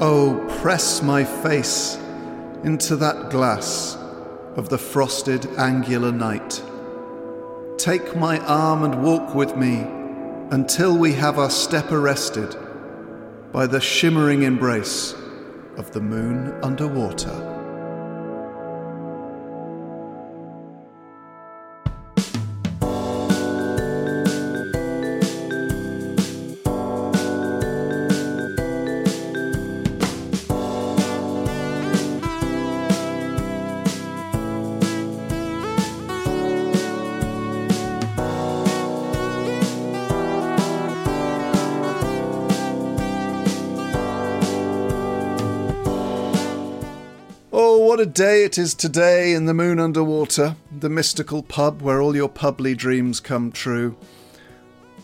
Oh, press my face into that glass of the frosted angular night. Take my arm and walk with me until we have our step arrested by the shimmering embrace of the moon underwater. What a day it is today in the moon underwater, the mystical pub where all your publy dreams come true.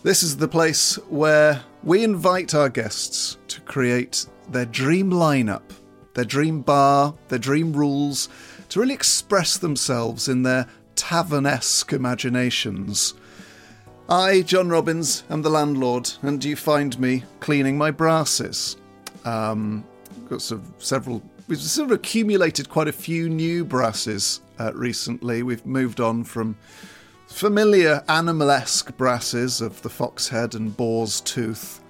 This is the place where we invite our guests to create their dream lineup, their dream bar, their dream rules, to really express themselves in their tavernesque imaginations. I, John Robins, am the landlord, and you find me cleaning my brasses. Um, got of several. We've sort of accumulated quite a few new brasses uh, recently. We've moved on from familiar animalesque brasses of the fox head and boar's tooth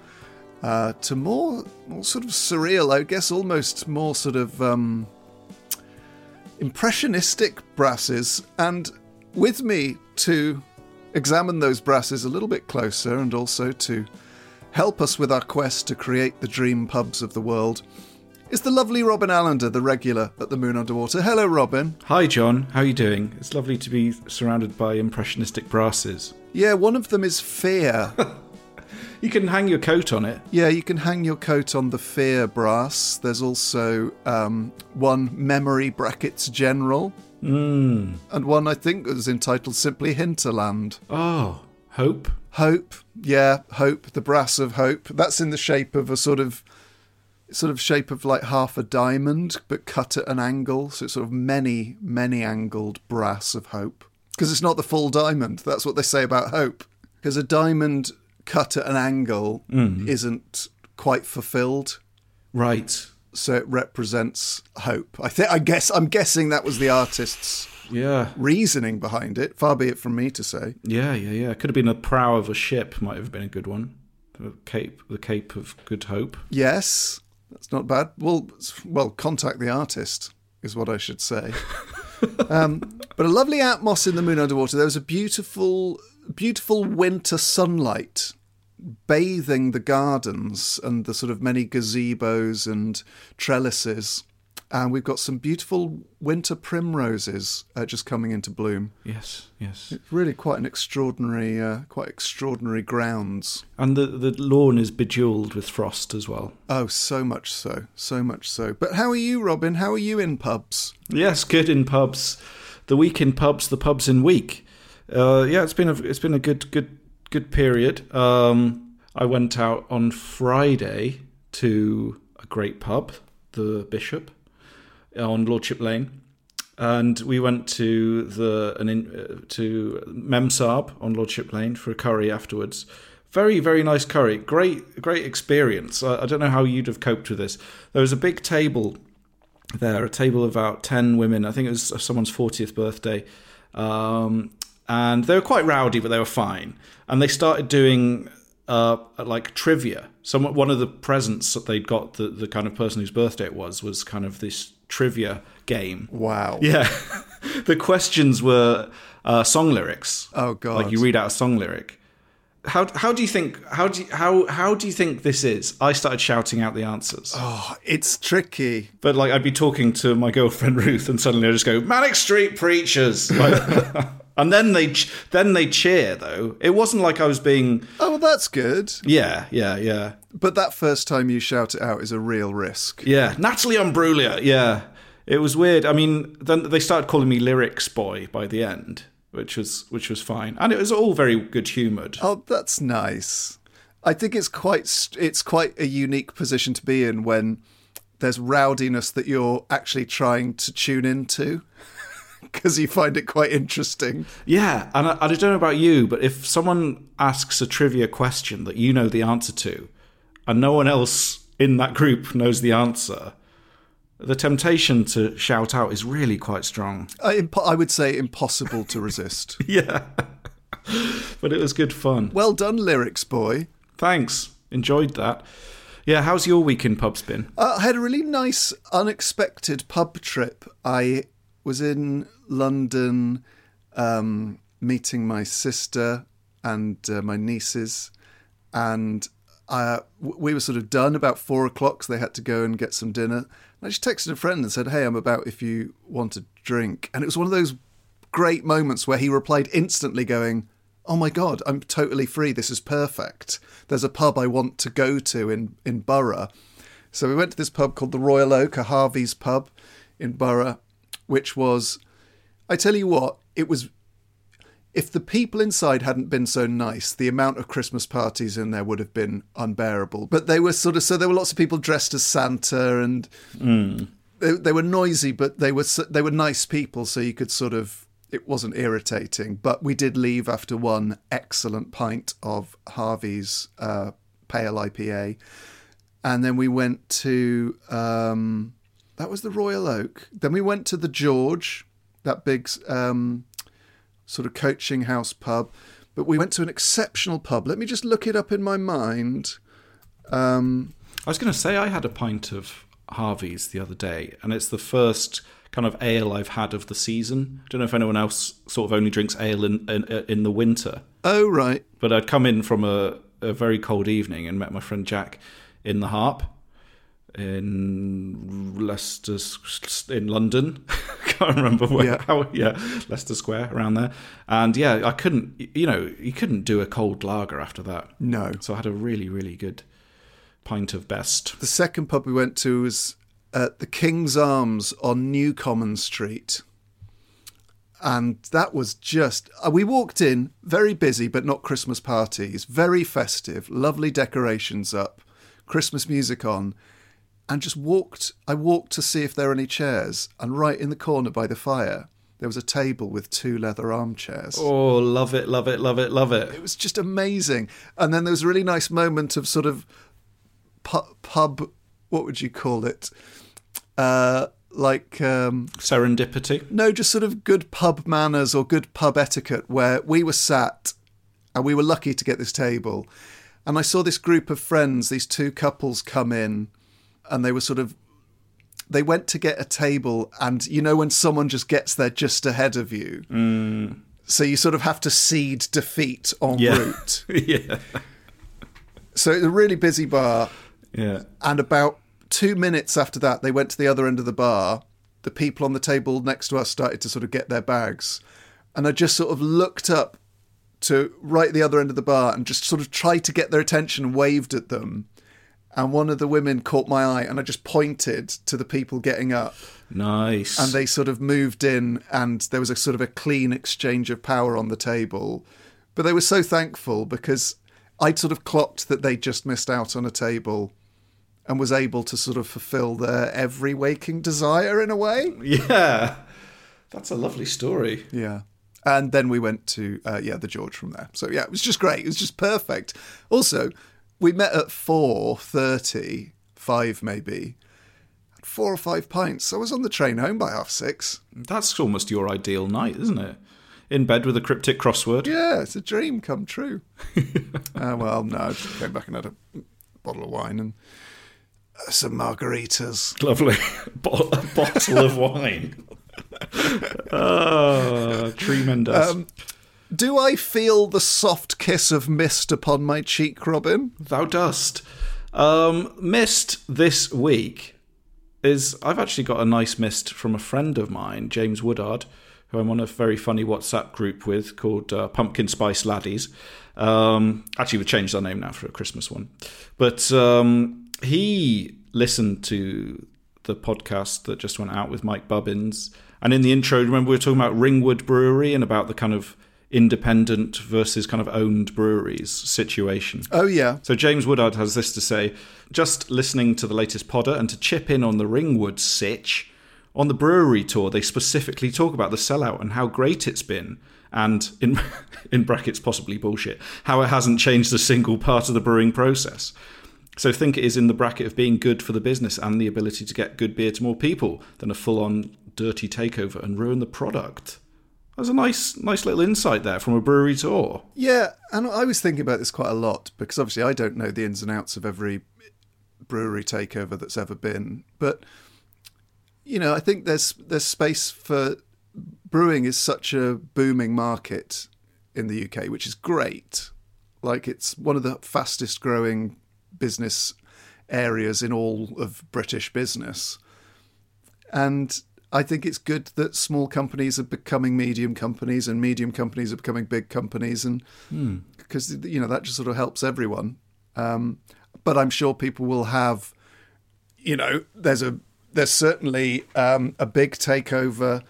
uh, to more, more sort of surreal, I guess, almost more sort of um, impressionistic brasses. And with me to examine those brasses a little bit closer and also to help us with our quest to create the dream pubs of the world is the lovely Robin Allender, the regular at the Moon Underwater. Hello, Robin. Hi, John. How are you doing? It's lovely to be surrounded by impressionistic brasses. Yeah, one of them is fear. You can hang your coat on it. yeah, you can hang your coat on the fear brass. There's also um, one memory brackets general, Mm. and one I think was entitled simply Hinterland. Oh, hope. Hope, yeah, hope, the brass of hope. That's in the shape of a sort of sort of shape of like half a diamond, but cut at an angle. So it's sort of many, many angled brass of hope. Because it's not the full diamond. That's what they say about hope. Because a diamond cut at an angle mm-hmm. isn't quite fulfilled. Right. So it represents hope. I think I guess I'm guessing that was the artist's Yeah. reasoning behind it. Far be it from me to say. Yeah, yeah, yeah. Could have been the prow of a ship. Might have been a good one. The Cape, the Cape of Good Hope. Yes, that's not bad. Well, well, contact the artist is what I should say. um, but a lovely atmos in the moon underwater. There was a beautiful, beautiful winter sunlight bathing the gardens and the sort of many gazebos and trellises. And we've got some beautiful winter primroses uh, just coming into bloom. Yes, yes. It's really quite an extraordinary, uh, quite extraordinary grounds. And the the lawn is bejeweled with frost as well. Oh, so much so, so much so. But how are you, Robin? How are you in pubs? Yes, good in pubs. The week in pubs, the pubs in week. Uh, yeah, it's been a it's been a good good good period. Um, I went out on Friday to a great pub, the Bishop, on Lordship Lane, and we went to the an in, uh, to Memsab on Lordship Lane for a curry afterwards. Very very nice curry. Great great experience. I, I don't know how you'd have coped with this. There was a big table there, a table of about 10 women. I think it was someone's 40th birthday. Um, and they were quite rowdy, but they were fine. And they started doing uh, like trivia. Some one of the presents that they'd got, the, the kind of person whose birthday it was, was kind of this trivia game. Wow. Yeah. the questions were uh, song lyrics. Oh, God. Like you read out a song lyric. How, how do you think how do you, how how do you think this is? I started shouting out the answers. Oh, it's tricky. But like I'd be talking to my girlfriend Ruth, and suddenly I just go Manic Street Preachers, like, and then they then they cheer though. It wasn't like I was being Oh, well, that's good. yeah yeah yeah But that first time you shout it out is a real risk. yeah Natalie Imbruglia yeah. It was weird. I mean, then they started calling me lyrics boy by the end, which was which was fine, and it was all very good humoured. Oh, that's nice. I think it's quite it's quite a unique position to be in when there's rowdiness that you're actually trying to tune into because you find it quite interesting. Yeah, and I, I don't know about you, but if someone asks a trivia question that you know the answer to, and no one else in that group knows the answer, the temptation to shout out is really quite strong. I, impo- I would say impossible to resist. Yeah. but it was good fun. well done, lyrics boy. Thanks. Enjoyed that. Yeah, how's your week in pubs been? Uh, I had a really nice, unexpected pub trip. I was in London um, meeting my sister and uh, my nieces, and uh, w- we were sort of done about four o'clock, so they had to go and get some dinner. And I just texted a friend and said, Hey, I'm about if you want a drink. And it was one of those great moments where he replied instantly, going, Oh my God, I'm totally free. This is perfect. There's a pub I want to go to in, in Borough. So we went to this pub called the Royal Oak, a Harvey's pub in Borough, which was, I tell you what, it was. If the people inside hadn't been so nice, the amount of Christmas parties in there would have been unbearable. But they were sort of so there were lots of people dressed as Santa, and they, they were noisy, but they were they were nice people, so you could sort of it wasn't irritating. But we did leave after one excellent pint of Harvey's uh, pale IPA, and then we went to um, that was the Royal Oak. Then we went to the George, that big um, sort of coaching house pub. But we went to an exceptional pub. Let me just look it up in my mind. Um, I was going to say I had a pint of Harvey's the other day, and it's the first kind of ale I've had of the season. I don't know if anyone else sort of only drinks ale in in, in the winter, oh right, but I'd come in from a, a very cold evening and met my friend Jack in the Harp in Leicester in London. Can't remember where. Yeah. How, yeah, Leicester Square around there. And yeah, I couldn't. You know, you couldn't do a cold lager after that. no. So I had a really, really good pint of best. The second pub we went to was at the King's Arms on New Common Street. And that was just. uh, We walked in, very busy, but not Christmas parties, very festive, lovely decorations up, Christmas music on, and just walked. I walked to see if there were any chairs, and right in the corner by the fire, there was a table with two leather armchairs. Oh, love it, love it, love it, love it. It was just amazing. And then there was a really nice moment of sort of pu- pub, what would you call it? Uh, like, um, Serendipity. no, just sort of good pub manners or good pub etiquette where we were sat and we were lucky to get this table. And I saw this group of friends, these two couples come in and they were sort of. They went to get a table, and you know when someone just gets there just ahead of you, mm. so you sort of have to cede defeat en Yeah. route. yeah. So it's a really busy bar, Yeah. and about two minutes after that, they went to the other end of the bar. The people on the table next to us started to sort of get their bags, and I just sort of looked up to right at the other end of the bar and just sort of tried to get their attention and waved at them. And one of the women caught my eye, and I just pointed to the people getting up, Nice. and they sort of moved in, and there was a sort of a clean exchange of power on the table. But they were so thankful because I'd sort of clocked that they just missed out on a table and was able to sort of fulfill their every waking desire in a way. Yeah. That's a lovely story. Yeah. And then we went to uh, yeah the George from there. So yeah, it was just great. It was just perfect. Also, we met at four thirty, five maybe. four or five pints. I was on the train home by half six. That's almost your ideal night, isn't it? In bed with a cryptic crossword. Yeah, it's a dream come true. uh, well, no, I just came back and had a bottle of wine and uh, some margaritas. Lovely. Bo- a bottle of wine. oh, tremendous. Um, do I feel the soft kiss of mist upon my cheek, Robin? Thou dost. Um, mist this week is I've actually got a nice mist from a friend of mine, James Woodard, who I'm on a very funny WhatsApp group with called uh, Pumpkin Spice Laddies. Um, actually, we've changed our name now for a Christmas one. But um, he listened to the podcast that just went out with Mike Bubbins. And in the intro, remember we were talking about Ringwood Brewery and about the kind of independent versus kind of owned breweries situation. Oh, yeah. So James Woodard has this to say just listening to the latest podder and to chip in on the Ringwood sitch. On the brewery tour, they specifically talk about the sellout and how great it's been, and in in brackets possibly bullshit, how it hasn't changed a single part of the brewing process. So think it is in the bracket of being good for the business and the ability to get good beer to more people than a full-on dirty takeover and ruin the product. There's a nice, nice little insight there from a brewery tour. Yeah, and I was thinking about this quite a lot because obviously I don't know the ins and outs of every brewery takeover that's ever been, but you know, I think there's there's space for brewing is such a booming market in the UK, which is great. Like it's one of the fastest growing business areas in all of British business. And I think it's good that small companies are becoming medium companies and medium companies are becoming big companies and because you know that just sort of helps everyone. Um, but I'm sure people will have you know, there's a there's certainly um, a big takeover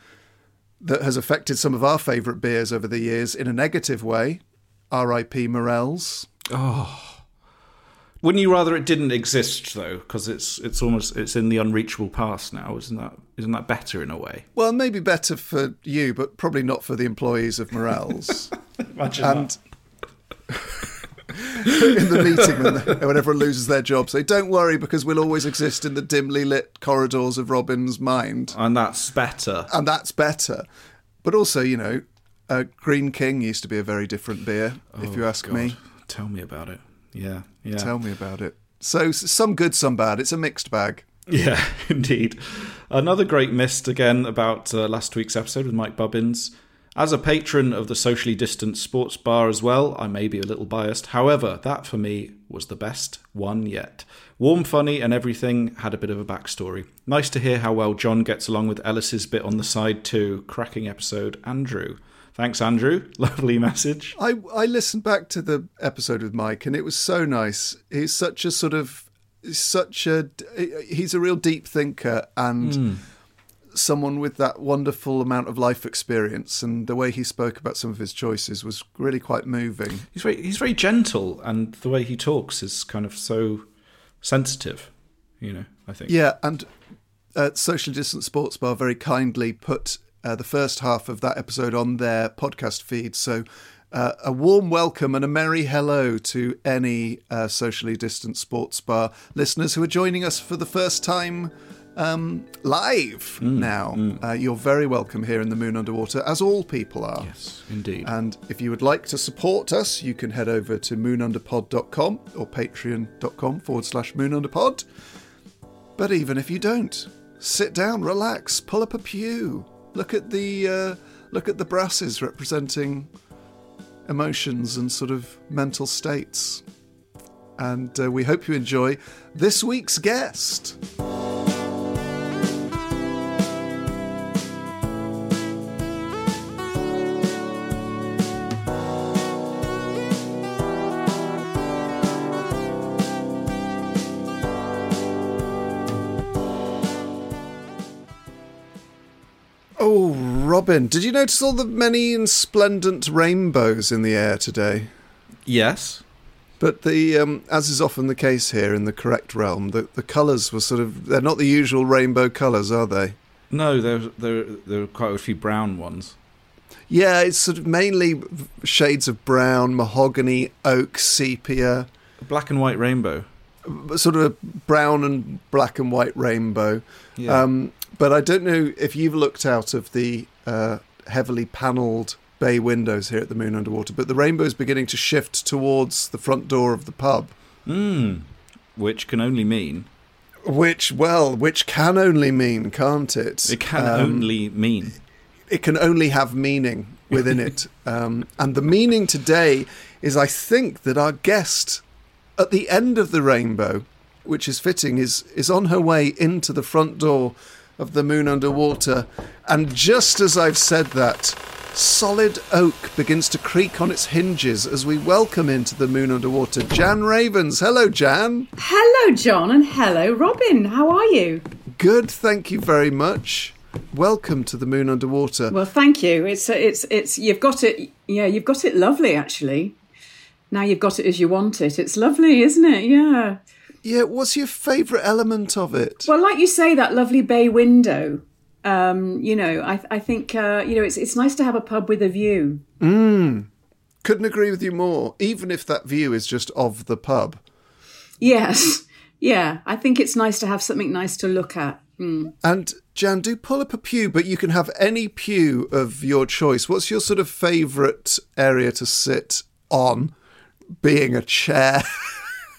that has affected some of our favourite beers over the years in a negative way. R.I.P. Morlands. Wouldn't you rather it didn't exist though? Because it's it's almost it's in the unreachable past now. Isn't that isn't that better in a way? Well, maybe better for you, but probably not for the employees of Morales. Imagine and in the meeting when, they, when everyone loses their job, say, "Don't worry, because we'll always exist in the dimly lit corridors of Robin's mind." and that's better. and that's better. But also, you know, uh, Greene King used to be a very different beer, if you ask me. Oh, tell me about it. Yeah, yeah. Tell me about it. So, some good, some bad. It's a mixed bag. Yeah, indeed. Another great mist again about uh, last week's episode with Mike Bubbins. As a patron of the socially distanced sports bar as well, I may be a little biased. However, that for me was the best one yet. Warm, funny, and everything had a bit of a backstory. Nice to hear how well John gets along with Elis's bit on the side too. Cracking episode, Andrew. Thanks, Andrew. Lovely message. I, I listened back to the episode with Mike, and it was so nice. He's such a sort of, such a, he's a real deep thinker and someone with that wonderful amount of life experience. And the way he spoke about some of his choices was really quite moving. He's very he's very gentle, and the way he talks is kind of so sensitive. You know, I think. Yeah, and uh, Social Distance Sports Bar very kindly put uh, the first half of that episode on their podcast feed. So, uh, a warm welcome and a merry hello to any uh, socially distant sports bar listeners who are joining us for the first time um, live now. Uh, you're very welcome here in the Moon Underwater, as all people are. Yes, indeed. And if you would like to support us, you can head over to moonunderpod.com or patreon.com forward slash moonunderpod. But even if you don't, sit down, relax, pull up a pew, look at the uh, look at the brasses representing emotions and sort of mental states. And uh, we hope you enjoy this week's guest. Robin, did you notice all the many and splendent rainbows in the air today? yes. But the, um, as is often the case here in the correct realm, the, the colours were sort of, they're not the usual rainbow colours, are they? No, there there there are quite a few brown ones. Yeah, it's sort of mainly shades of brown, mahogany, oak, sepia, A black and white rainbow. sort of a brown and black and white rainbow. Yeah. Um, but I don't know if you've looked out of the uh, heavily panelled bay windows here at the Moon Underwater, but the rainbow is beginning to shift towards the front door of the pub. Which can only mean Which, well, which can only mean, can't it? it can Um, only mean it can only have meaning within it. Um, and the meaning today is, I think, that our guest at the end of the rainbow, which is fitting, is is on her way into the front door of the moon underwater. And just as I've said that, solid oak begins to creak on its hinges as we welcome into the moon underwater Jan Ravens. Hello, Jan. Hello, John, and hello, Robin. How are you? Good, thank you very much. Welcome to the moon underwater. Well, thank you. It's it's it's you've got it. Yeah, you've got it lovely, actually. Now you've got it as you want it. It's lovely, isn't it? Yeah. Yeah, what's your favourite element of it? Well, like you say, that lovely bay window. Um, you know, I I think uh, you know it's it's nice to have a pub with a view. Mm. Couldn't agree with you more, even if that view is just of the pub. Yes. Yeah, I think it's nice to have something nice to look at. And Jan, do pull up a pew, but you can have any pew of your choice. What's your sort of favourite area to sit on, being a chair?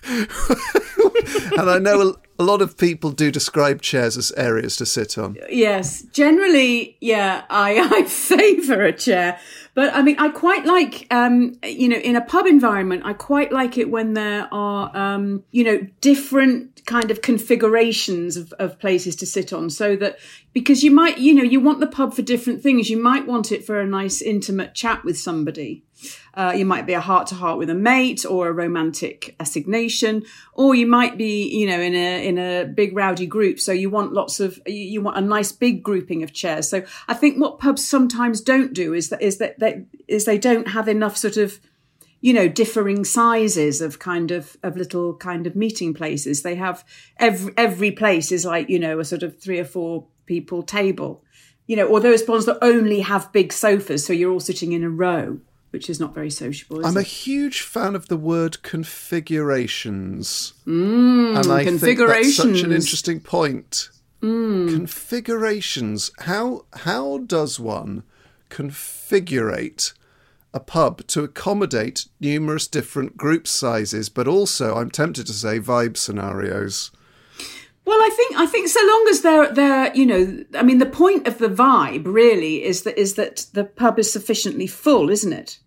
and I know a, lot of people do describe chairs as areas to sit on. Yes, generally, yeah, I, I favour a chair. But I mean, I quite like, um, you know, in a pub environment, I quite like it when there are, um, you know, different kind of configurations of, of places to sit on. So that, because you might, you know, you want the pub for different things. You might want it for a nice intimate chat with somebody. Uh, you might be a heart to heart with a mate or a romantic assignation, or you might be, you know, in a in a big rowdy group. So you want lots of you, you want a nice big grouping of chairs. So I think what pubs sometimes don't do is that is that they is they don't have enough sort of you know differing sizes of kind of of little kind of meeting places. They have every every place is like you know a sort of three or four people table, you know, or those ones that only have big sofas, so you're all sitting in a row which is not very sociable. Is I'm a huge fan of the word configurations. Mm, and I think that's such an interesting point. Configurations. How how does one configurate a pub to accommodate numerous different group sizes, but also, I'm tempted to say, vibe scenarios? Well, I think I think so long as they're they're you know I mean the point of the vibe really is that is that the pub is sufficiently full, isn't it?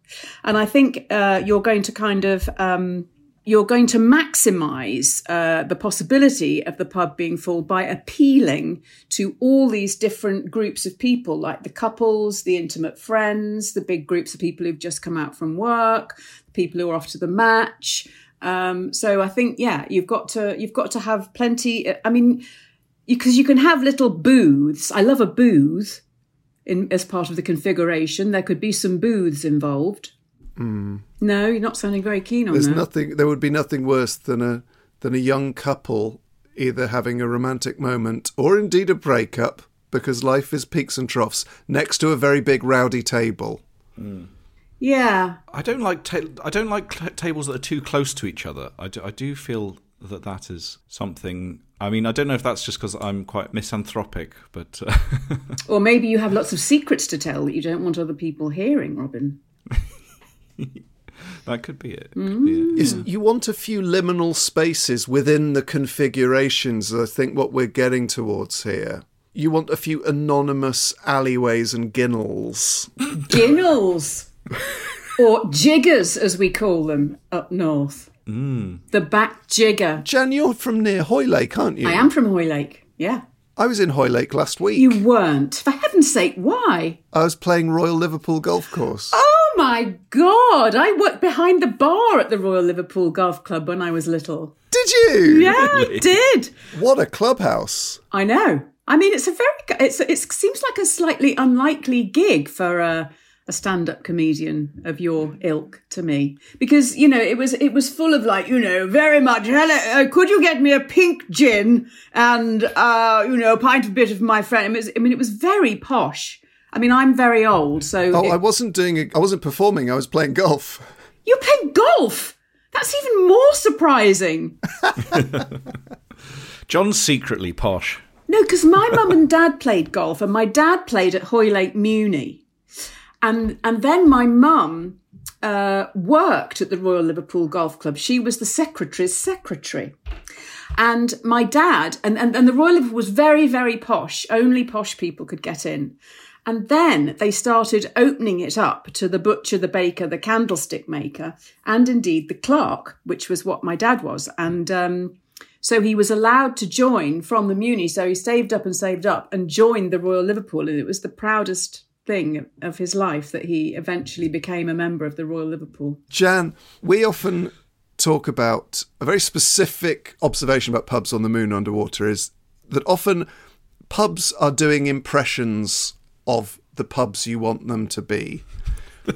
And I think uh, you're going to kind of um, you're going to maximise uh, the possibility of the pub being full by appealing to all these different groups of people, like the couples, the intimate friends, the big groups of people who've just come out from work, people who are off to the match. Um, so I think, yeah, you've got to you've got to have plenty. I mean, because you, can have little booths. I love a booth in as part of the configuration. There could be some booths involved. No, you're not sounding very keen on There's that. nothing. There would be nothing worse than a than a young couple either having a romantic moment or indeed a breakup because life is peaks and troughs next to a very big rowdy table. yeah, I don't like ta- I don't like cl- tables that are too close to each other. I do, I do feel that that is something. I mean, I don't know if that's just because I'm quite misanthropic, but uh, or maybe you have lots of secrets to tell that you don't want other people hearing, Robin. that could be it. Could be it. Mm. Is you want a few liminal spaces within the configurations. I think what we're getting towards here. You want a few anonymous alleyways and ginnels. Ginnels. or jiggers, as we call them up north. Mm. The back jigger. Jan, you're from near Hoylake, aren't you? I am from Hoylake. Yeah. I was in Hoylake last week. You weren't. For heaven's sake, why? I was playing Royal Liverpool Golf Course. Oh my God. I worked behind the bar at the Royal Liverpool Golf Club when I was little. Did you? Yeah, I did. What a clubhouse. I know. I mean, it's a very, it's, it seems like a slightly unlikely gig for a, a stand-up comedian of your ilk to me because you know it was it was full of like you know very much hello uh, could you get me a pink gin and uh you know a pint of bit of my friend I mean, it was, I mean it was very posh I mean I'm very old so Oh, it- I wasn't doing it. I wasn't performing. I was playing golf. you play golf that's even more surprising John's secretly posh. No, because my mum and dad played golf, and my dad played at Hoylake Muni, and and then my mum uh, worked at the Royal Liverpool Golf Club. She was the secretary's secretary. And my dad, and, and, and the Royal Liverpool was very, very posh. Only posh people could get in. And then they started opening it up to the butcher, the baker, the candlestick maker, and indeed the clerk, which was what my dad was. And um, so he was allowed to join from the Muni. So he saved up and saved up and joined the Royal Liverpool. And it was the proudest thing of his life that he eventually became a member of the Royal Liverpool. Jan, we often talk about a very specific observation about pubs on the moon underwater is that often pubs are doing impressions of the pubs you want them to be.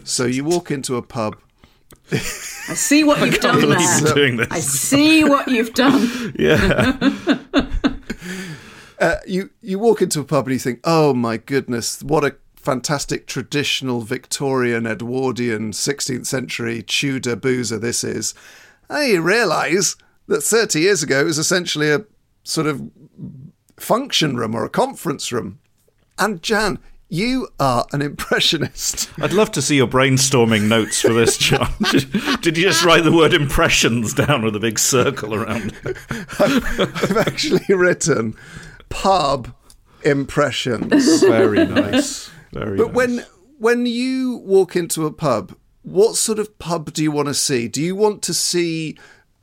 So you walk into a pub. I see what you've done there. I see what you've done. Yeah. Uh, you you walk into a pub and you think, oh my goodness, what a fantastic traditional Victorian, Edwardian, 16th century Tudor boozer this is. I realise that 30 years ago it was essentially a sort of function room or a conference room. And Jan, you are an impressionist. I'd love to see your brainstorming notes for this, John. Did you just write the word impressions down with a big circle around it? I've actually written pub impressions. Very nice. Very But nice. when when you walk into a pub, what sort of pub do you want to see? Do you want to see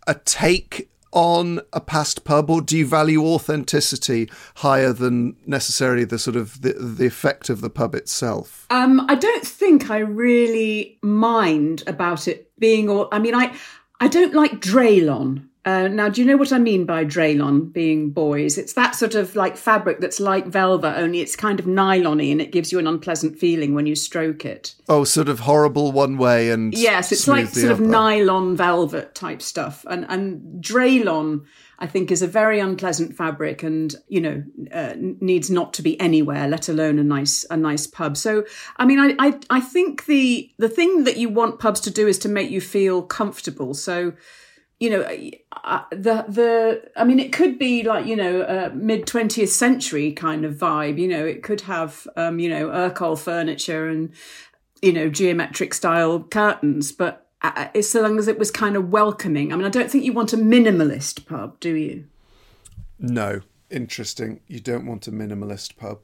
a take on a past pub, or do you value authenticity higher than necessarily the sort of the, the effect of the pub itself? Um, I don't think I really mind about it being all. I mean, I I don't like Dralon. Uh, now, do you know what I mean by Dralon being boys? It's that sort of like fabric that's like velvet, only it's kind of nylon-y and it gives you an unpleasant feeling when you stroke it. Oh, sort of horrible one way and Yes, it's like sort of nylon velvet type stuff, and and Dralon I think is a very unpleasant fabric, and you know uh, needs not to be anywhere, let alone a nice a nice pub. So I mean, I, I I think the the thing that you want pubs to do is to make you feel comfortable. So you know uh, the the I mean it could be like you know a mid 20th century kind of vibe you know it could have um you know Ercol furniture and you know geometric style curtains but uh, it's so long as it was kind of welcoming I mean I don't think you want a minimalist pub do you No, interesting. You don't want a minimalist pub.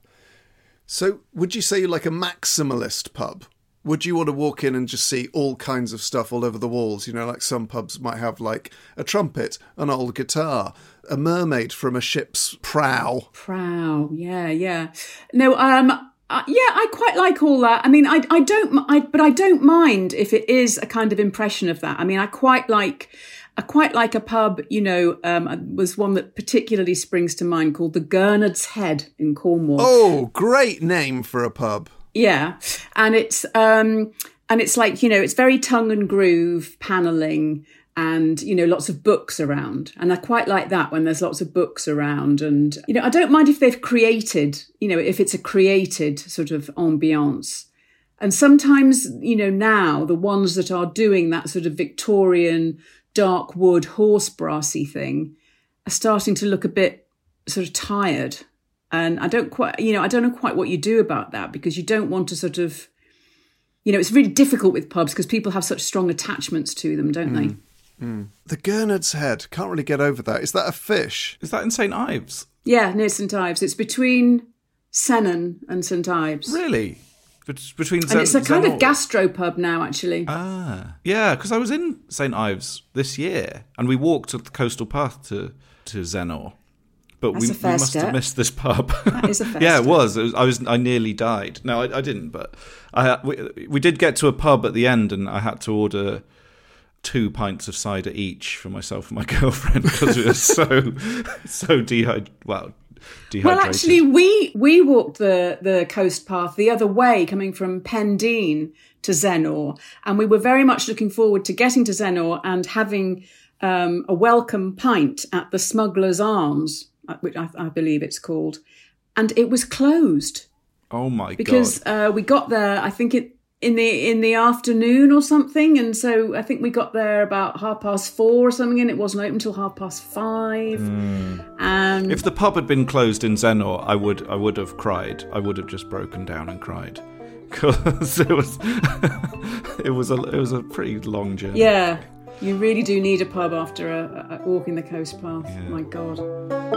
So, would you say you're like a maximalist pub? Would you want to walk in and just see all kinds of stuff all over the walls? You know, like some pubs might have like a trumpet, an old guitar, a mermaid from a ship's prow. prow yeah yeah no um uh, yeah, I quite like all that. I mean, I I don't, I, but I don't mind if it is a kind of impression of that. I mean, I quite like, I quite like a pub. You know, um, was one that particularly springs to mind called the Gurnard's Head in Cornwall. Oh, great name for a pub. Yeah, and it's um and it's like you know it's very tongue and groove paneling and you know lots of books around. And I quite like that when there's lots of books around. And you know I don't mind if they've created you know if it's a created sort of ambiance. And sometimes you know now the ones that are doing that sort of Victorian dark wood horse brassy thing are starting to look a bit sort of tired and I don't quite, you know, I don't know quite what you do about that because you don't want to sort of, you know, it's really difficult with pubs because people have such strong attachments to them, don't they? The Gurnard's Head. Can't really get over that. Is that a fish? Is that in St Ives? Yeah, near St Ives. It's between Zennor and St Ives. Really? Bet- Between And it's a kind of gastropub now, actually. Ah, yeah, because I was in St Ives this year, and we walked up the coastal path to to Zennor. But That's we, we must step. have missed this pub. That is a fair yeah, it was. it was. I was. I nearly died. No, I, I didn't. But I we, we did get to a pub at the end, and I had to order two pints of cider each for myself and my girlfriend because we were so so dehydrated. Well. Well, actually, we we walked the the coast path the other way, coming from Pendeen to Zennor, and we were very much looking forward to getting to Zennor and having um, a welcome pint at the Smuggler's Arms, which I, I believe it's called, and it was closed oh my because god! Because uh, we got there. I think it in the in the afternoon or something, and so I think we got there about half past four or something, and it wasn't open until half past five. And If the pub had been closed in Zennor, I would I would have cried. I would have just broken down and cried because it was it was a it was a pretty long journey. yeah, you really do need a pub after a, a walking the coast path. My God.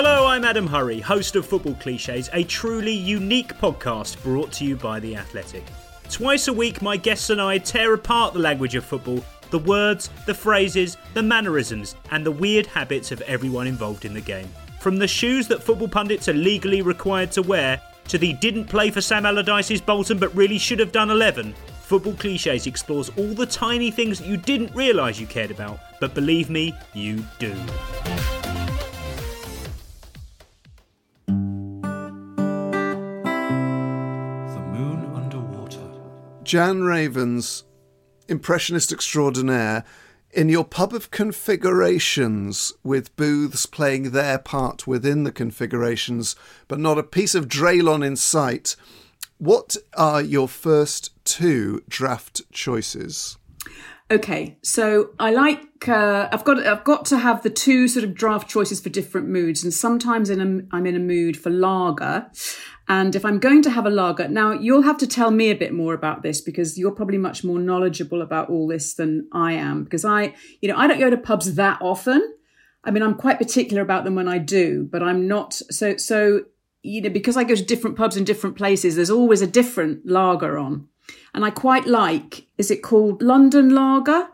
Hello, I'm Adam Hurrey, host of Football Cliches, a truly unique podcast brought to you by The Athletic. Twice a week, my guests and I tear apart the language of football, the words, the phrases, the mannerisms, and the weird habits of everyone involved in the game. From the shoes that football pundits are legally required to wear, to the didn't play for Sam Allardyce's Bolton but really should have done 11, Football Cliches explores all the tiny things that you didn't realise you cared about, but believe me, you do. Jan Ravens, impressionist extraordinaire, in your pub of configurations, with booths playing their part within the configurations, but not a piece of Dralon in sight. What are your first two draft choices? Okay, so I like uh, I've got I've got to have the two sort of draft choices for different moods, and sometimes in a, I'm in a mood for lager, and if I'm going to have a lager, now you'll have to tell me a bit more about this because you're probably much more knowledgeable about all this than I am because I you know I don't go to pubs that often. I mean I'm quite particular about them when I do, but I'm not so so you know because I go to different pubs in different places. There's always a different lager on. And I quite like, is it called London Lager?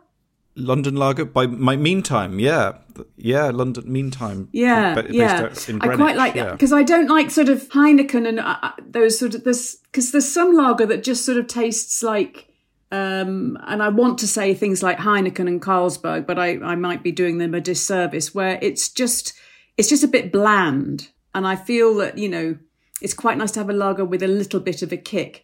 London Lager by my meantime, yeah, yeah, London meantime. Yeah, based yeah. I quite like yeah. that because I don't like sort of Heineken and uh, uh, those sort of this because there's some lager that just sort of tastes like. Um, and I want to say things like Heineken and Carlsberg, but I, I might be doing them a disservice where it's just it's just a bit bland. And I feel that you know it's quite nice to have a lager with a little bit of a kick.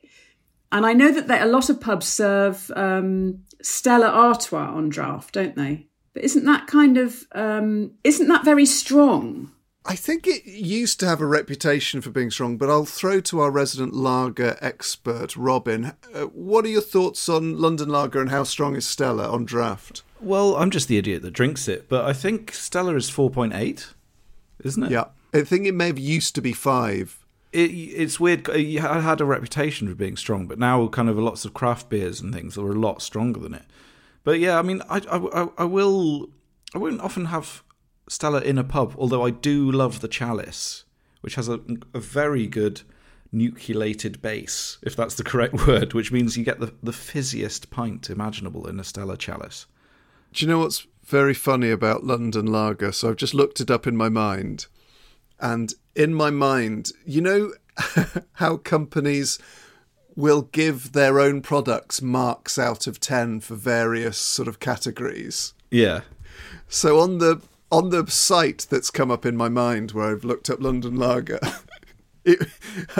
And I know that there, a lot of pubs serve um, Stella Artois on draft, don't they? But isn't that kind of um, isn't that very strong? I think it used to have a reputation for being strong, but I'll throw to our resident lager expert, Robin. Uh, what are your thoughts on London Lager and how strong is Stella on draft? Well, I'm just the idiot that drinks it, but I think Stella is 4.8, isn't it? Yeah. I think it may have used to be five. It, it's weird. Uh, it had a reputation for being strong, but now kind of lots of craft beers and things are a lot stronger than it. But yeah, I mean, I, I, I will. I won't often have Stella in a pub, although I do love the chalice, which has a, a very good nucleated base, if that's the correct word, which means you get the, the fizziest pint imaginable in a Stella chalice. Do you know what's very funny about London Lager? So I've just looked it up in my mind. And in my mind, you know how companies will give their own products marks out of 10 for various sort of categories. Yeah. So on the on the site that's come up in my mind where I've looked up London Lager, it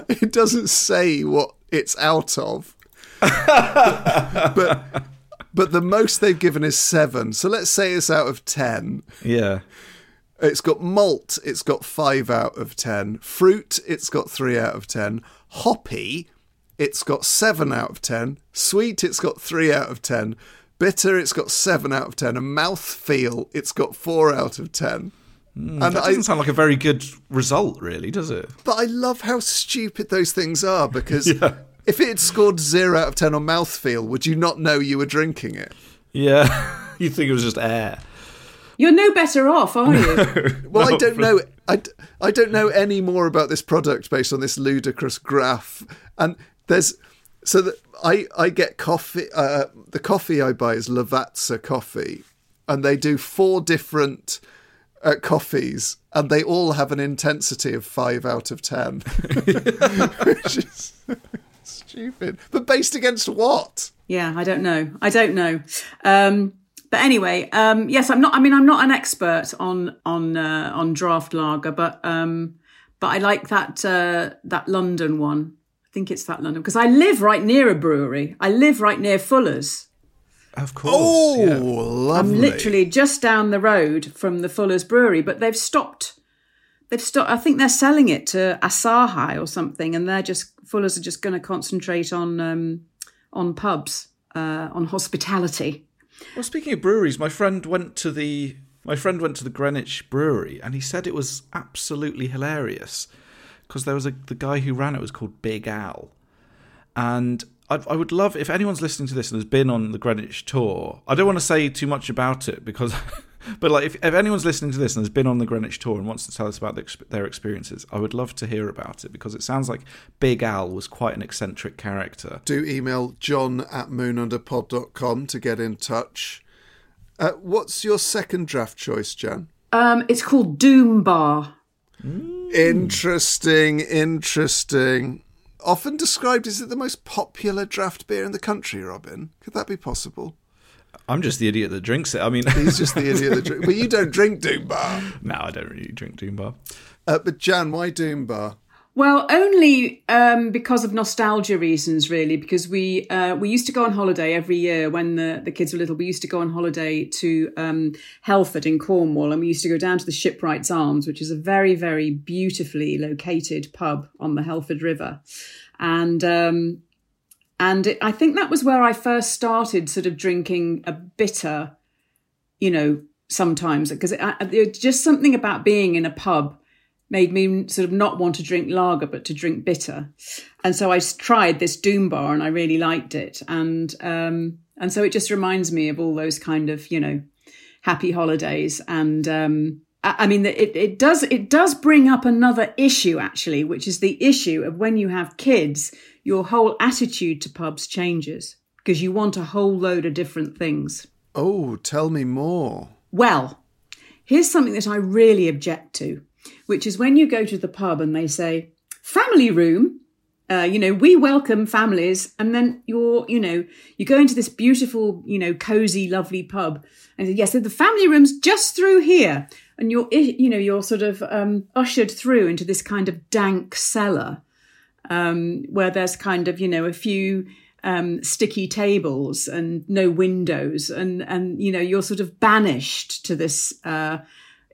it doesn't say what it's out of. but but the most they've given is 7. So let's say it's out of 10. Yeah. It's got malt, it's got 5 out of 10. Fruit, it's got 3 out of 10. Hoppy, it's got 7 out of 10. Sweet, it's got 3 out of 10. Bitter, it's got 7 out of 10. And mouthfeel, it's got 4 out of 10. Hmm, and that doesn't sound like a very good result, really, does it? But I love how stupid those things are because if it had scored 0 out of 10 on mouthfeel, would you not know you were drinking it? Yeah. you'd think it was just air. You're no better off, are you? Well, I don't but- know. I, d- I don't know any more about this product based on this ludicrous graph. And there's so that I I get coffee. Uh, the coffee I buy is Lavazza coffee, and they do four different uh, coffees, and they all have an intensity of five out of ten, which is stupid. But based against what? Yeah, I don't know. I don't know. Um, but anyway, um, yes, I'm not. I mean, I'm not an expert on on uh, on draft lager, but um, but I like that uh, that London one. I think it's that London because I live right near a brewery. I live right near Fuller's. Of course. Oh, yeah. lovely! I'm literally just down the road from the Fuller's Brewery, but they've stopped. They've stopped. I think they're selling it to Asahi or something, and they're just Fuller's are just going to concentrate on um, on pubs, uh, on hospitality. Well, speaking of breweries, my friend went to the my friend went to the Greenwich Brewery, and he said it was absolutely hilarious because there was a the guy who ran it was called Big Al, and I, I would love if anyone's listening to this and has been on the Greenwich tour. I don't want to say too much about it because. But like, if, if anyone's listening to this and has been on the Greenwich tour and wants to tell us about the, their experiences, I would love to hear about it because it sounds like Big Al was quite an eccentric character. do email john at moonunderpod.com to get in touch. Uh, what's your second draft choice, Jan? Um, it's called Doom Bar. Interesting, interesting. Often described, is it the most popular draft beer in the country, Robin? Could that be possible? I'm just the idiot that drinks it. I mean, He's just the idiot that drinks. But you don't drink Doom Bar. no, I don't really drink Doom Bar. Uh, but Jan, why Doom Bar? Well, only um, because of nostalgia reasons, really. Because we uh, we used to go on holiday every year when the, the kids were little. We used to go on holiday to um, Helford in Cornwall, and we used to go down to the Shipwrights Arms, which is a very very beautifully located pub on the Helford River, and um, and it, I think that was where I first started sort of drinking a bitter, you know, sometimes because just something about being in a pub made me sort of not want to drink lager but to drink bitter. And so i tried this doom bar and i really liked it. And um and so it just reminds me of all those kind of you know happy holidays and um I I mean, it, it does it does bring up another issue actually, which is the issue of when you have kids, your whole attitude to pubs changes because you want a whole load of different things. Oh, tell me more. Well, here's something that I really object to, which is when you go to the pub and they say, family room, uh, you know, we welcome families. And then you're, you know, you go into this beautiful, you know, cozy, lovely pub and yes, the family room's just through here. And you're, you know, you're sort of um, ushered through into this kind of dank cellar um, where there's kind of, you know, a few um, sticky tables and no windows, and and you know you're sort of banished to this, uh,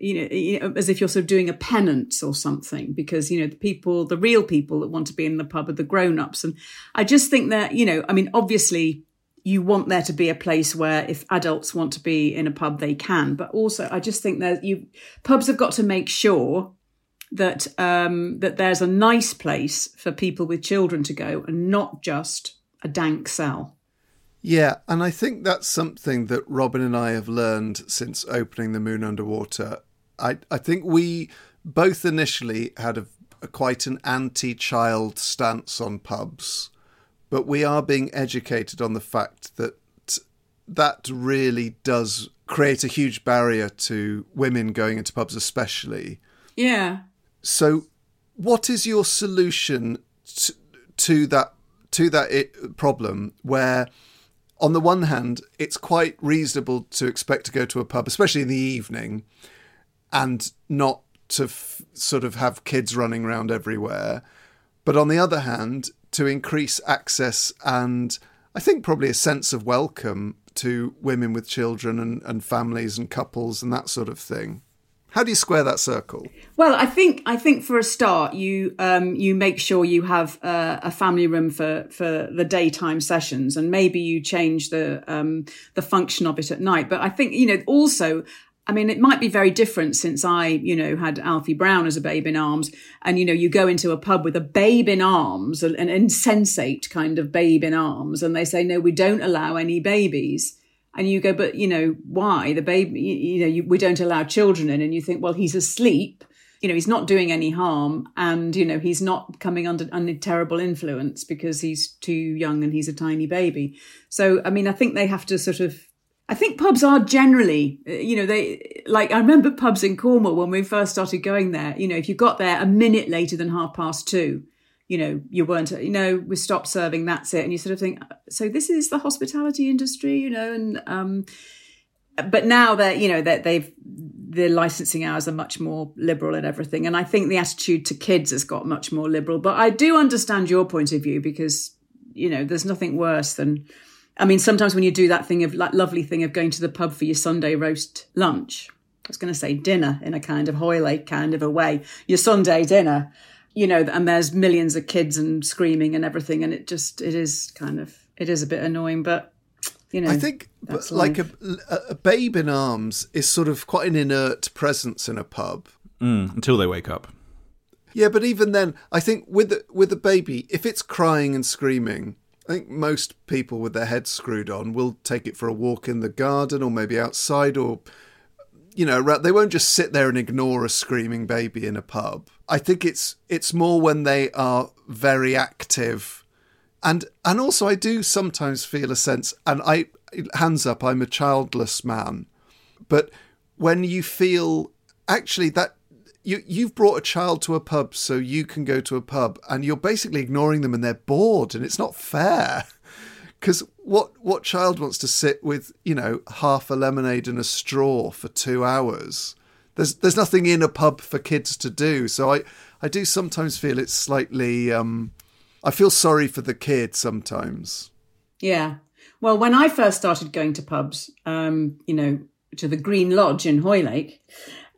you, know, as if you're sort of doing a penance or something, because you know the people, the real people that want to be in the pub are the grown-ups, and I just think that you know, I mean, obviously. You want there to be a place where, if adults want to be in a pub, they can. But also, I just think that you pubs have got to make sure that um, that there's a nice place for people with children to go, and not just a dank cell. Yeah, and I think that's something that Robin and I have learned since opening the Moon Underwater. I I think we both initially had a, a quite an anti-child stance on pubs, but we are being educated on the fact that that really does create a huge barrier to women going into pubs, especially. Yeah, So, what is your solution to, to that to that it, problem where? On the one hand, it's quite reasonable to expect to go to a pub, especially in the evening, and not to f- sort of have kids running around everywhere. But on the other hand, to increase access and I think probably a sense of welcome to women with children and, and families and couples and that sort of thing. How do you square that circle? Well, I think I think for a start, you um, you make sure you have uh, a family room for for the daytime sessions, and maybe you change the um, the function of it at night. But I think you know also I mean, it might be very different since I, you know, had Alfie Brown as a babe in arms. And, you know, you go into a pub with a babe in arms, an insensate kind of babe in arms, and they say, no, we don't allow any babies. And you go, but, you know, why? The baby, you, you know, you, we don't allow children in. And you think, well, he's asleep. You know, he's not doing any harm. And, you know, he's not coming under, under terrible influence because he's too young and he's a tiny baby. So, I mean, I think they have to sort of I think pubs are generally, uh, you know, they like I remember pubs in Cornwall when we first started going there. You know, if you got there a minute later than half past two, you know, you weren't, you know, we stopped serving. That's it. And you sort of think, so this is the hospitality industry, you know, and um, but now that you know that they've the licensing hours are much more liberal and everything, and I think the attitude to kids has got much more liberal. But I do understand your point of view because you know there's nothing worse than I mean, sometimes when you do that thing of that lovely thing of going to the pub for your Sunday roast lunch, I was going to say dinner in a kind of Hoylake kind of a way, your Sunday dinner, you know, and there's millions of kids and screaming and everything. And it just, it is kind of, it is a bit annoying, but you know. I think like a, a babe in arms is sort of quite an inert presence in a pub. Mm, until they wake up. Yeah, but even then, I think with the, with a baby, if it's crying and screaming, I think most people with their heads screwed on will take it for a walk in the garden or maybe outside or you know they won't just sit there and ignore a screaming baby in a pub. I think it's it's more when they are very active and and also I do sometimes feel a sense and I hands up I'm a childless man but when you feel actually that you you've brought a child to a pub so you can go to a pub and you're basically ignoring them and they're bored and it's not fair. Because what what child wants to sit with you know half a lemonade and a straw for two hours? There's there's nothing in a pub for kids to do so i i do sometimes feel it's slightly um i feel sorry for the kid sometimes. Yeah. Well when i first started going to pubs um you know to the green lodge in hoylake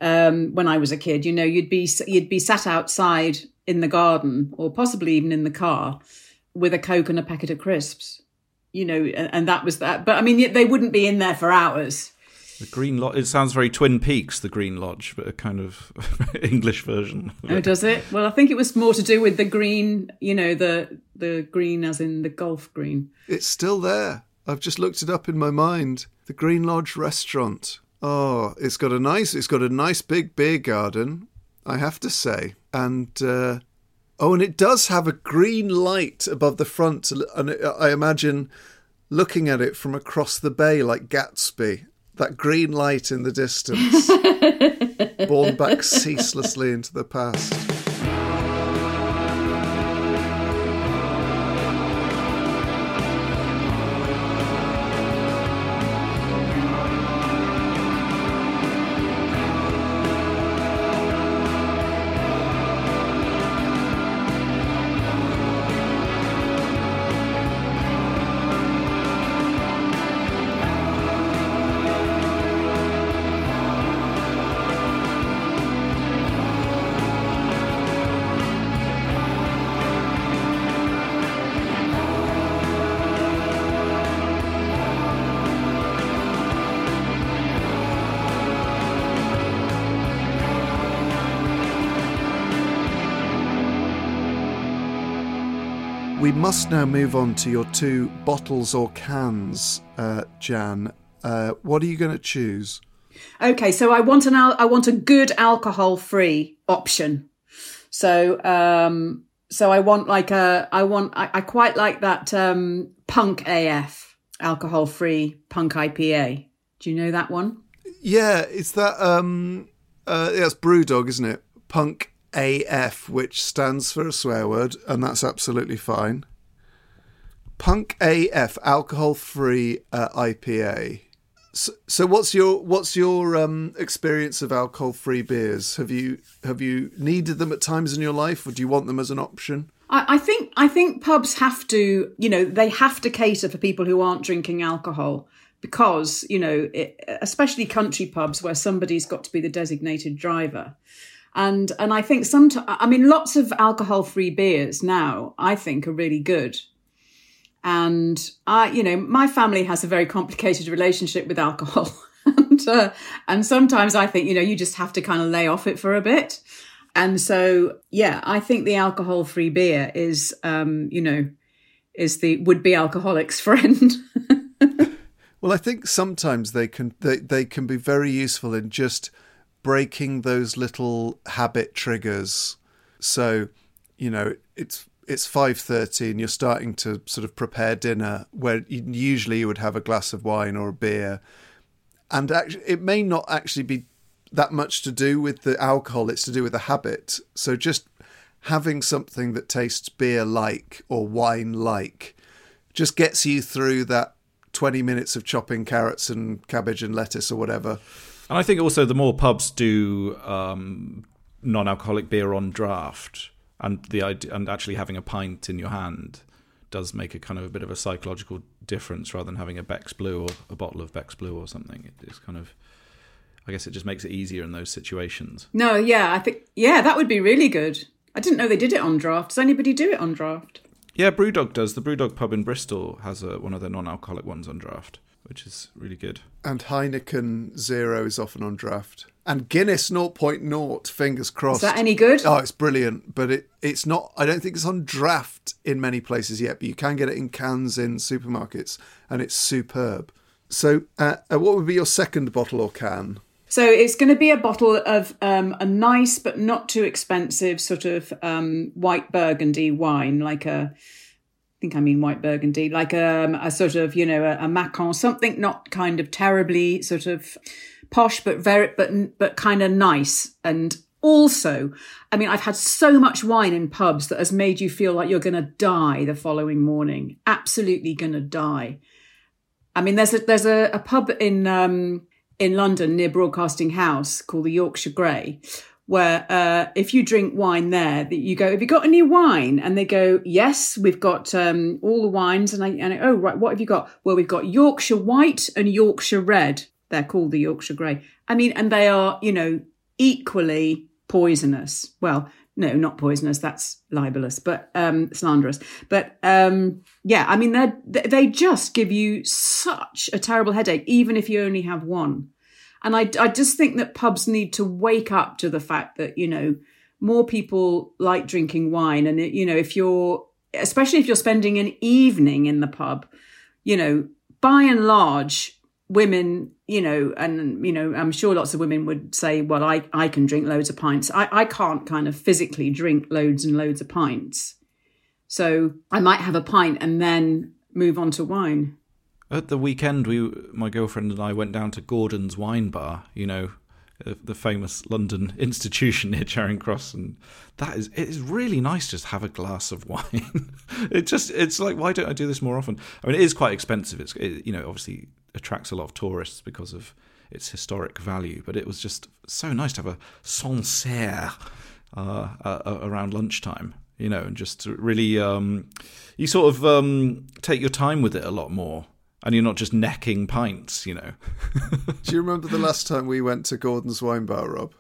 um, when I was a kid. You know, you'd be you'd be sat outside in the garden or possibly even in the car with a coke and a packet of crisps. You know, and, and that was that. But I mean, they wouldn't be in there for hours. The Green Lodge. It sounds very Twin Peaks, the Green Lodge, but a kind of English version. Oh, does it? Well, I think it was more to do with the green. You know, the the green as in the golf green. It's still there. I've just looked it up in my mind. The Green Lodge restaurant. Oh, it's got a nice, it's got a nice big beer garden, I have to say, and uh, oh, and it does have a green light above the front, and I imagine looking at it from across the bay like Gatsby, that green light in the distance, borne back ceaselessly into the past. We must now move on to your two bottles or cans, uh, Jan. Uh, what are you going to choose? Okay, so I want an al- I want a good alcohol free option. So um, so I want like a I want I, I quite like that um, punk AF alcohol free punk IPA. Do you know that one? Yeah, it's that um uh yeah, it's Brewdog, isn't it? Punk AF, which stands for a swear word, and that's absolutely fine. Punk AF, alcohol-free uh, IPA. So, so, what's your what's your um, experience of alcohol-free beers? Have you have you needed them at times in your life, or do you want them as an option? I, I think I think pubs have to, you know, they have to cater for people who aren't drinking alcohol because, you know, it, especially country pubs where somebody's got to be the designated driver. And and I think sometimes, I mean, lots of alcohol-free beers now I think are really good. And I, you know, my family has a very complicated relationship with alcohol. and, uh, and sometimes I think, you know, you just have to kind of lay off it for a bit. And so, yeah, I think the alcohol free beer is, um, you know, is the would be alcoholic's friend. well, I think sometimes they can they, they can be very useful in just breaking those little habit triggers. So, you know, it's it's five thirty and you're starting to sort of prepare dinner where usually you would have a glass of wine or a beer, and actually it may not actually be that much to do with the alcohol; it's to do with the habit. So just having something that tastes beer like or wine like just gets you through that 20 minutes of chopping carrots and cabbage and lettuce or whatever. And I think also the more pubs do um, non alcoholic beer on draft, and the idea, and actually having a pint in your hand does make a kind of a bit of a psychological difference rather than having a Beck's Blue or a bottle of Beck's Blue or something. It's kind of, I guess, it just makes it easier in those situations. No, yeah, I think yeah, that would be really good. I didn't know they did it on draft. Does anybody do it on draft? Yeah, Brewdog does. The Brewdog pub in Bristol has a, one of their non-alcoholic ones on draft, which is really good. And Heineken Zero is often on draft. And Guinness 0.0, fingers crossed. Is that any good? Oh, it's brilliant, but it, it's not. I don't think it's on draft in many places yet, but you can get it in cans in supermarkets, and it's superb. So, uh, uh, what would be your second bottle or can? So it's going to be a bottle of um, a nice but not too expensive sort of um, white Burgundy wine, like a, I think I mean white Burgundy, like a, um, a sort of you know a, a Macon, something not kind of terribly sort of posh, but very but but kind of nice and. Also, I mean, I've had so much wine in pubs that has made you feel like you're going to die the following morning. Absolutely going to die. I mean, there's a there's a, a pub in um, in London near Broadcasting House called the Yorkshire Grey, where uh, if you drink wine there, that you go, "Have you got any wine?" And they go, "Yes, we've got um, all the wines." And I, and I, oh right, what have you got? Well, we've got Yorkshire White and Yorkshire Red. They're called the Yorkshire Grey. I mean, and they are, you know, equally poisonous. Well, no, not poisonous. That's libelous, but um, slanderous. But um, yeah, I mean, they they just give you such a terrible headache, even if you only have one. And I, I just think that pubs need to wake up to the fact that you know more people like drinking wine, and you know if you're, especially if you're spending an evening in the pub, you know, by and large, women, you know, and, you know, I'm sure lots of women would say, well, I, I can drink loads of pints. I, I can't kind of physically drink loads and loads of pints. So I might have a pint and then move on to wine. At the weekend, we, my girlfriend and I went down to Gordon's Wine Bar, you know, the famous London institution near Charing Cross, and that is it is really nice just have a glass of wine. it just it's like why don't I do this more often? I mean, it is quite expensive. It's it, you know obviously attracts a lot of tourists because of its historic value, but it was just so nice to have a Sancerre uh, uh, around lunchtime. You know, and just really um, you sort of um, take your time with it a lot more and you're not just necking pints, you know. Do you remember the last time we went to Gordon's Wine Bar, Rob?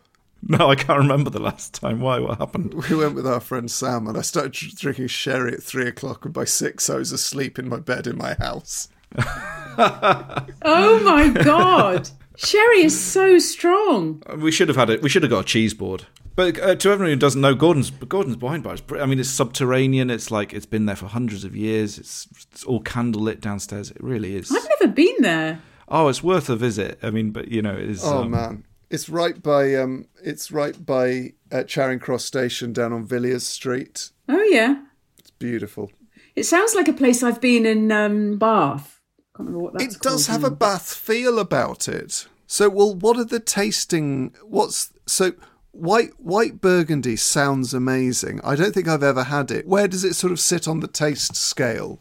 No, I can't remember the last time. Why? What happened? We went with our friend Sam, and I started drinking sherry at three o'clock, and by six, I was asleep in my bed in my house. oh my god! Sherry is so strong. We should have had it. We should have got a cheese board. But uh, to everyone who doesn't know, Gordon's but Gordon's wine bar. Is, I mean, it's subterranean. It's like it's been there for hundreds of years. It's, it's all candlelit downstairs. It really is. I've never been there. Oh, it's worth a visit. I mean, but you know, it is. Oh um, man, it's right by um, it's right by uh, Charing Cross Station down on Villiers Street. Oh yeah, it's beautiful. It sounds like a place I've been in um, Bath. Can't remember what that's It does have now. a Bath feel about it. So, well, what are the tasting? What's so? White white Burgundy sounds amazing. I don't think I've ever had it. Where does it sort of sit on the taste scale?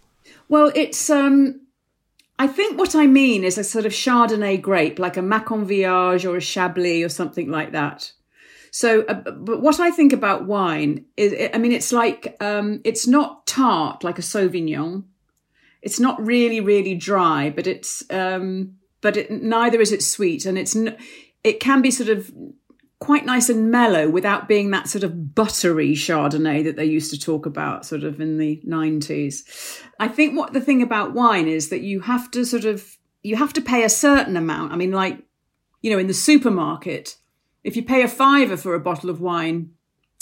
Well, it's um I think what I mean is a sort of Chardonnay grape, like a Macon or a Chablis or something like that. So, uh, but what I think about wine is, I mean, it's like, um, it's not tart like a Sauvignon. It's not really, really dry, but it's, um, but it, neither is it sweet. And it's, it can be sort of quite nice and mellow without being that sort of buttery Chardonnay that they used to talk about sort of in the 90s. I think what the thing about wine is that you have to sort of, you have to pay a certain amount. I mean, like, you know, in the supermarket, if you pay a fiver for a bottle of wine,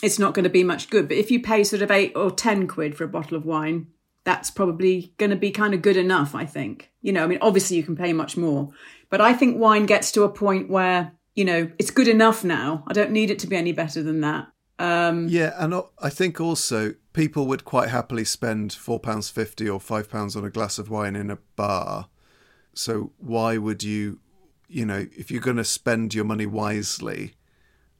it's not going to be much good. But if you pay sort of eight or 10 quid for a bottle of wine, that's probably going to be kind of good enough, I think. You know, I mean, obviously you can pay much more, but I think wine gets to a point where you know, it's good enough now. I don't need it to be any better than that. Um, yeah, and I think also people would quite happily spend four pounds fifty or five pounds on a glass of wine in a bar. So why would you, you know, if you're going to spend your money wisely,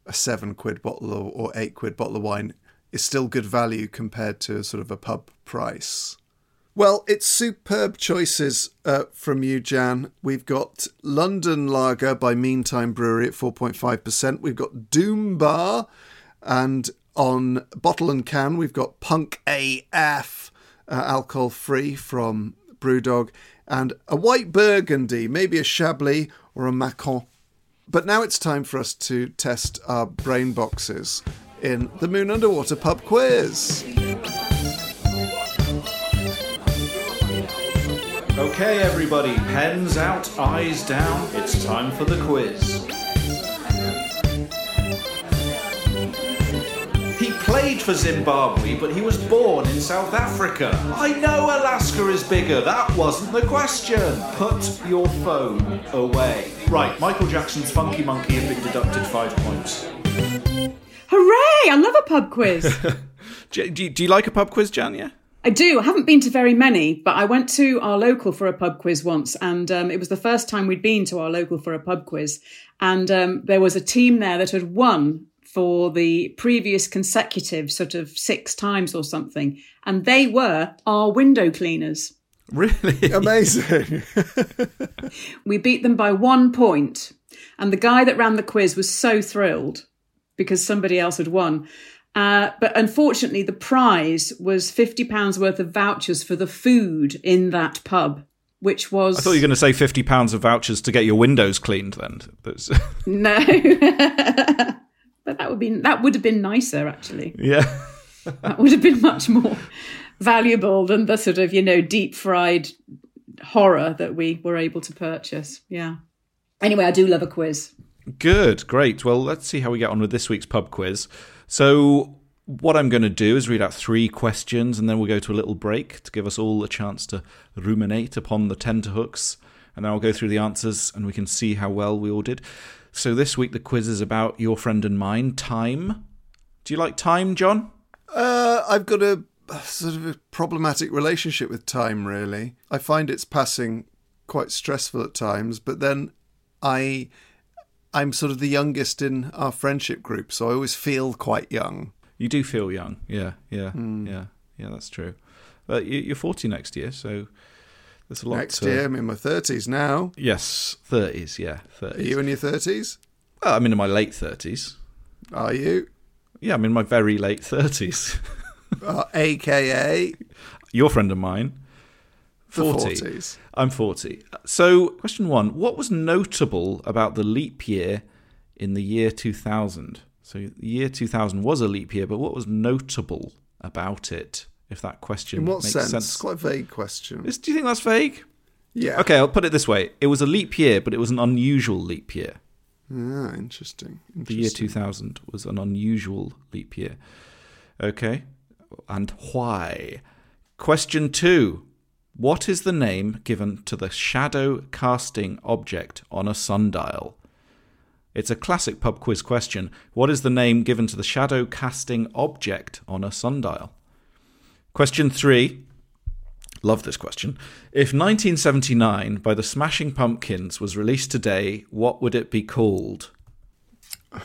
a seven quid bottle or eight quid bottle of wine is still good value compared to sort of a pub price. Well, it's superb choices uh, from you, Jan. We've got London Lager by Meantime Brewery at 4.5%. We've got Doom Bar. And on bottle and can, we've got Punk AF, uh, alcohol free from Brewdog. And a white burgundy, maybe a Chablis or a Macon. But now it's time for us to test our brain boxes in the Moon Underwater Pub Quiz. Okay, everybody, pens out, eyes down. It's time for the quiz. He played for Zimbabwe, but he was born in South Africa. I know Alaska is bigger. That wasn't the question. Put your phone away. Right, Michael Jackson's Funky Monkey has been deducted five points. Hooray! I love a pub quiz. do, do, do you like a pub quiz, Jan? I do. I haven't been to very many, but I went to our local for a pub quiz once, and um, it was the first time we'd been to our local for a pub quiz. And um, there was a team there that had won for the previous consecutive sort of six times or something, and they were our window cleaners. Really amazing. we beat them by one point, and the guy that ran the quiz was so thrilled because somebody else had won. Uh, but unfortunately, the prize was £50 worth of vouchers for the food in that pub, which was. I thought you were going to say £50 of vouchers to get your windows cleaned then. no. but that would, be, that would have been nicer, actually. Yeah. that would have been much more valuable than the sort of, you know, deep fried horror that we were able to purchase. Yeah. Anyway, I do love a quiz. Good, great. Well, let's see how we get on with this week's pub quiz. So, what I'm going to do is read out three questions and then we'll go to a little break to give us all a chance to ruminate upon the tenterhooks. And then I'll go through the answers and we can see how well we all did. So, this week the quiz is about your friend and mine, time. Do you like time, John? Uh, I've got a sort of a problematic relationship with time, really. I find it's passing quite stressful at times, but then I I'm sort of the youngest in our friendship group, so I always feel quite young. You do feel young, yeah, yeah, mm. yeah, yeah. That's true. But you're 40 next year, so there's a lot. Next to... year, I'm in my 30s now. Yes, 30s. Yeah, 30s. Are you in your 30s? Well, I'm in my late 30s. Are you? Yeah, I'm in my very late 30s. uh, AKA your friend of mine. 40. 40s. I'm 40. So, question one What was notable about the leap year in the year 2000? So, the year 2000 was a leap year, but what was notable about it? If that question in what sense? sense. Quite a vague question. do you think that's vague? Yeah. Okay, I'll put it this way: it was a leap year, but it was an unusual leap year. Ah, interesting. interesting. The year 2000 was an unusual leap year. Okay, and why? Question two: what is the name given to the shadow casting object on a sundial? It's a classic pub quiz question. What is the name given to the shadow casting object on a sundial? Question three. Love this question. If 1979 by the Smashing Pumpkins was released today, what would it be called?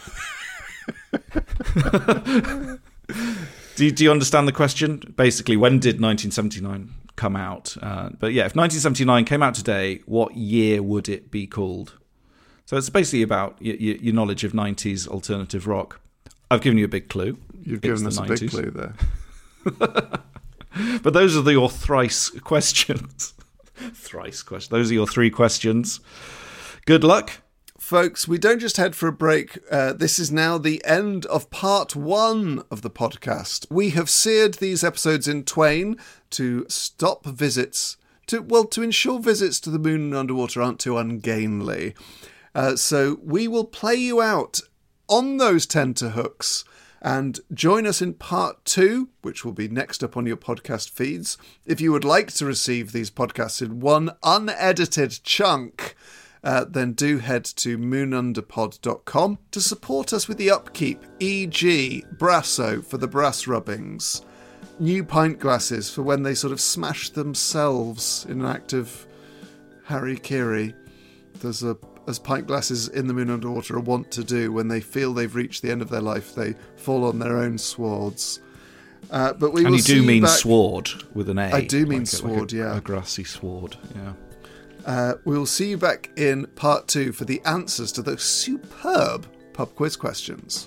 do, do you understand the question? Basically, when did 1979 come out? Uh, but yeah, if 1979 came out today, what year would it be called? So it's basically about your, your knowledge of 90s alternative rock. I've given you a big clue. You've given us a big clue there. but those are the, your thrice questions. thrice questions. Those are your three questions. Good luck. Folks, we don't just head for a break. Uh, this is now the end of part one of the podcast. We have seared these episodes in twain to stop visits, to well, to ensure visits to the moon and underwater aren't too ungainly. Uh, so we will play you out on those tenterhooks and join us in part two, which will be next up on your podcast feeds. If you would like to receive these podcasts in one unedited chunk, uh, then do head to moonunderpod.com to support us with the upkeep, e.g., Brasso for the brass rubbings, new pint glasses for when they sort of smash themselves in an act of Harry Kiri. There's a as pint glasses in the moon underwater are wont to do when they feel they've reached the end of their life, they fall on their own swords. Uh, but we and you do mean back... sword with an A. I do mean like sword, a, like a, yeah, a grassy sword, yeah. Uh, we will see you back in part two for the answers to those superb pub quiz questions.